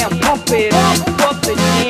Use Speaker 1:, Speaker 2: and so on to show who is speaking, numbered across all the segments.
Speaker 1: jam, pump it up, pump the jam.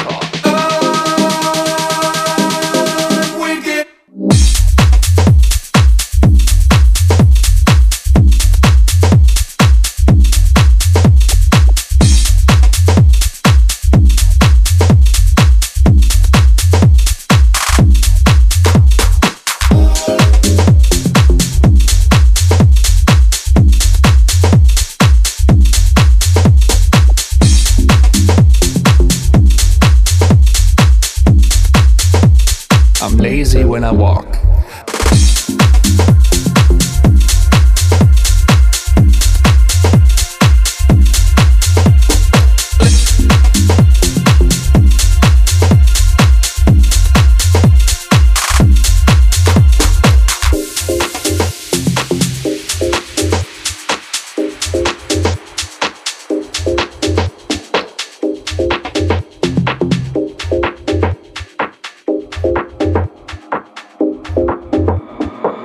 Speaker 1: lazy when I walk.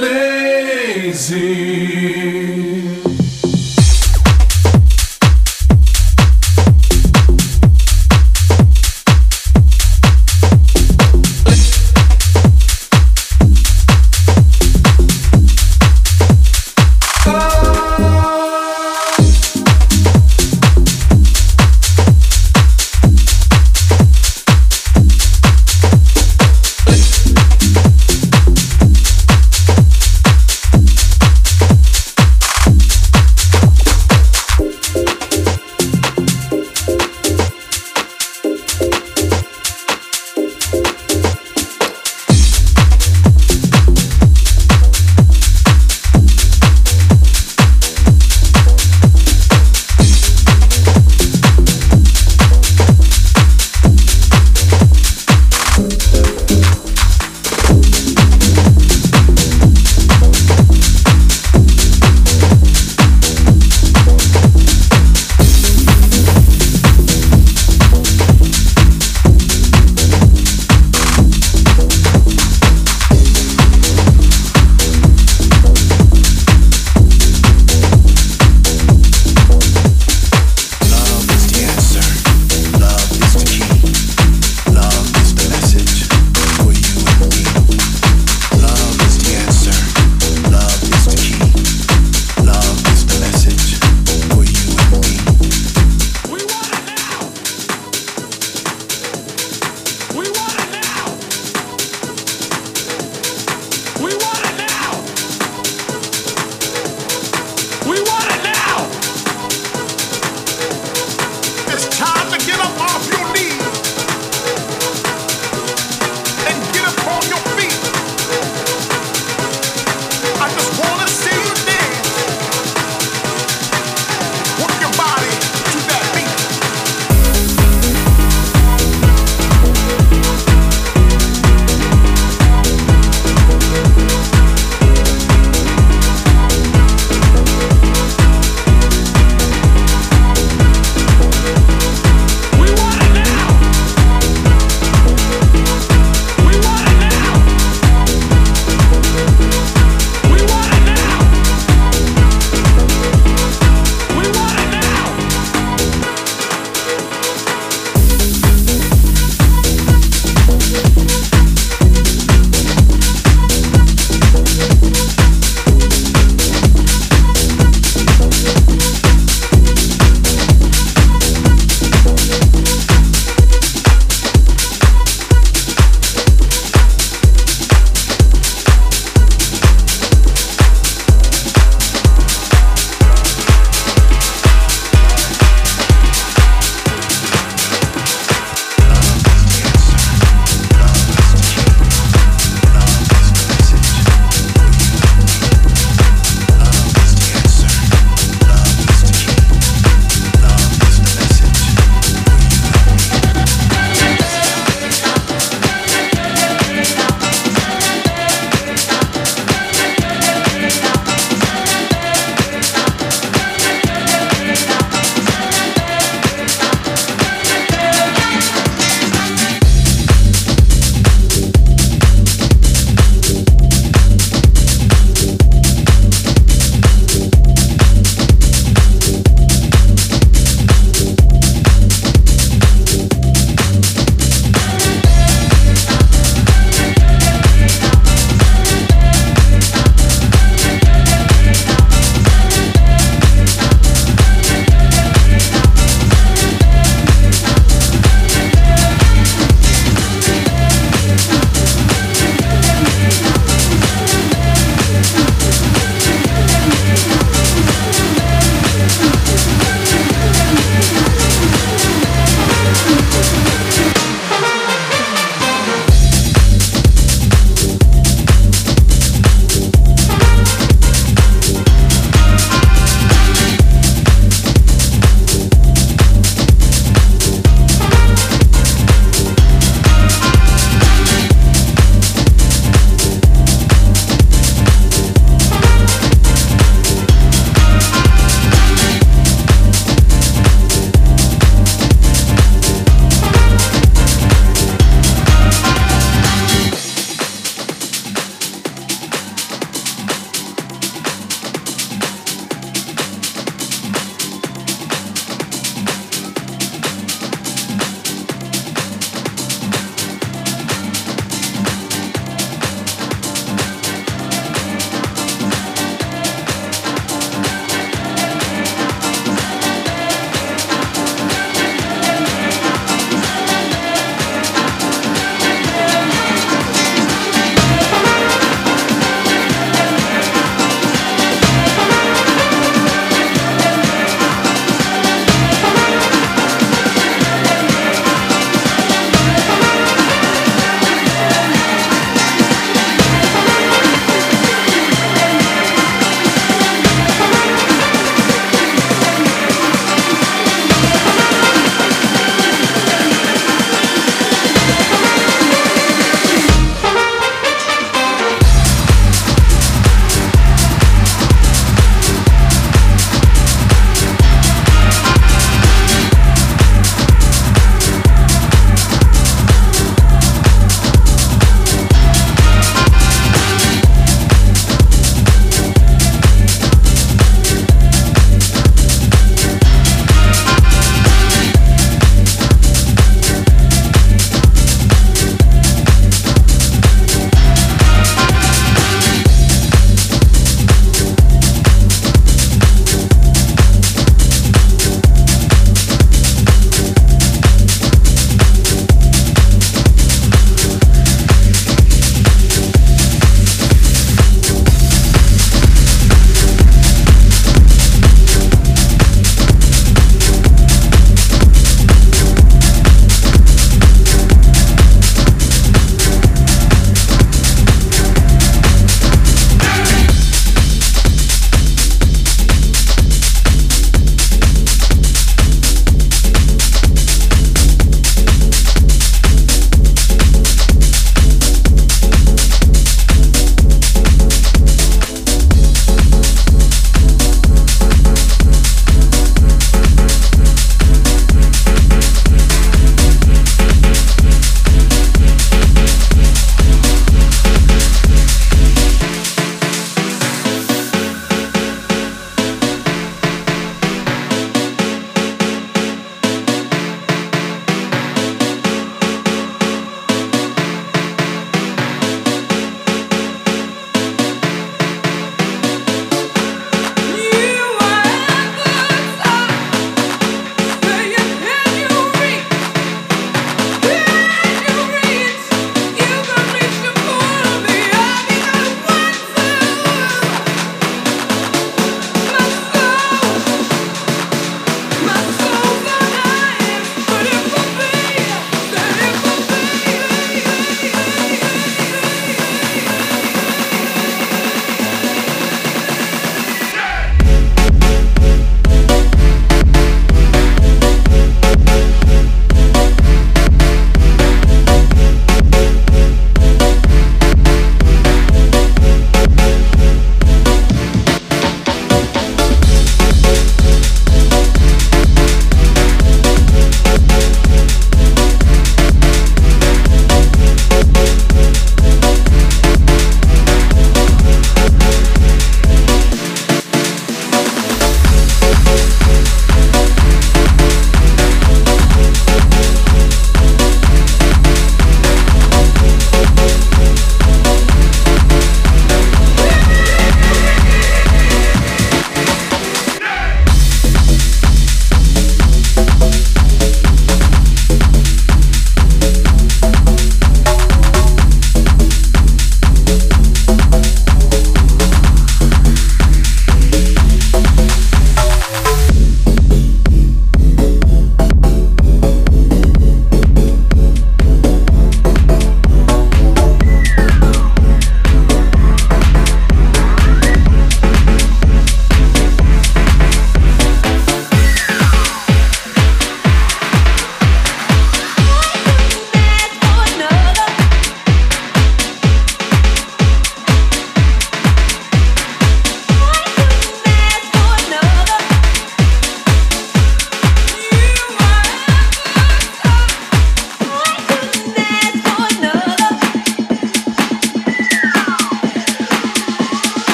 Speaker 2: Lazy.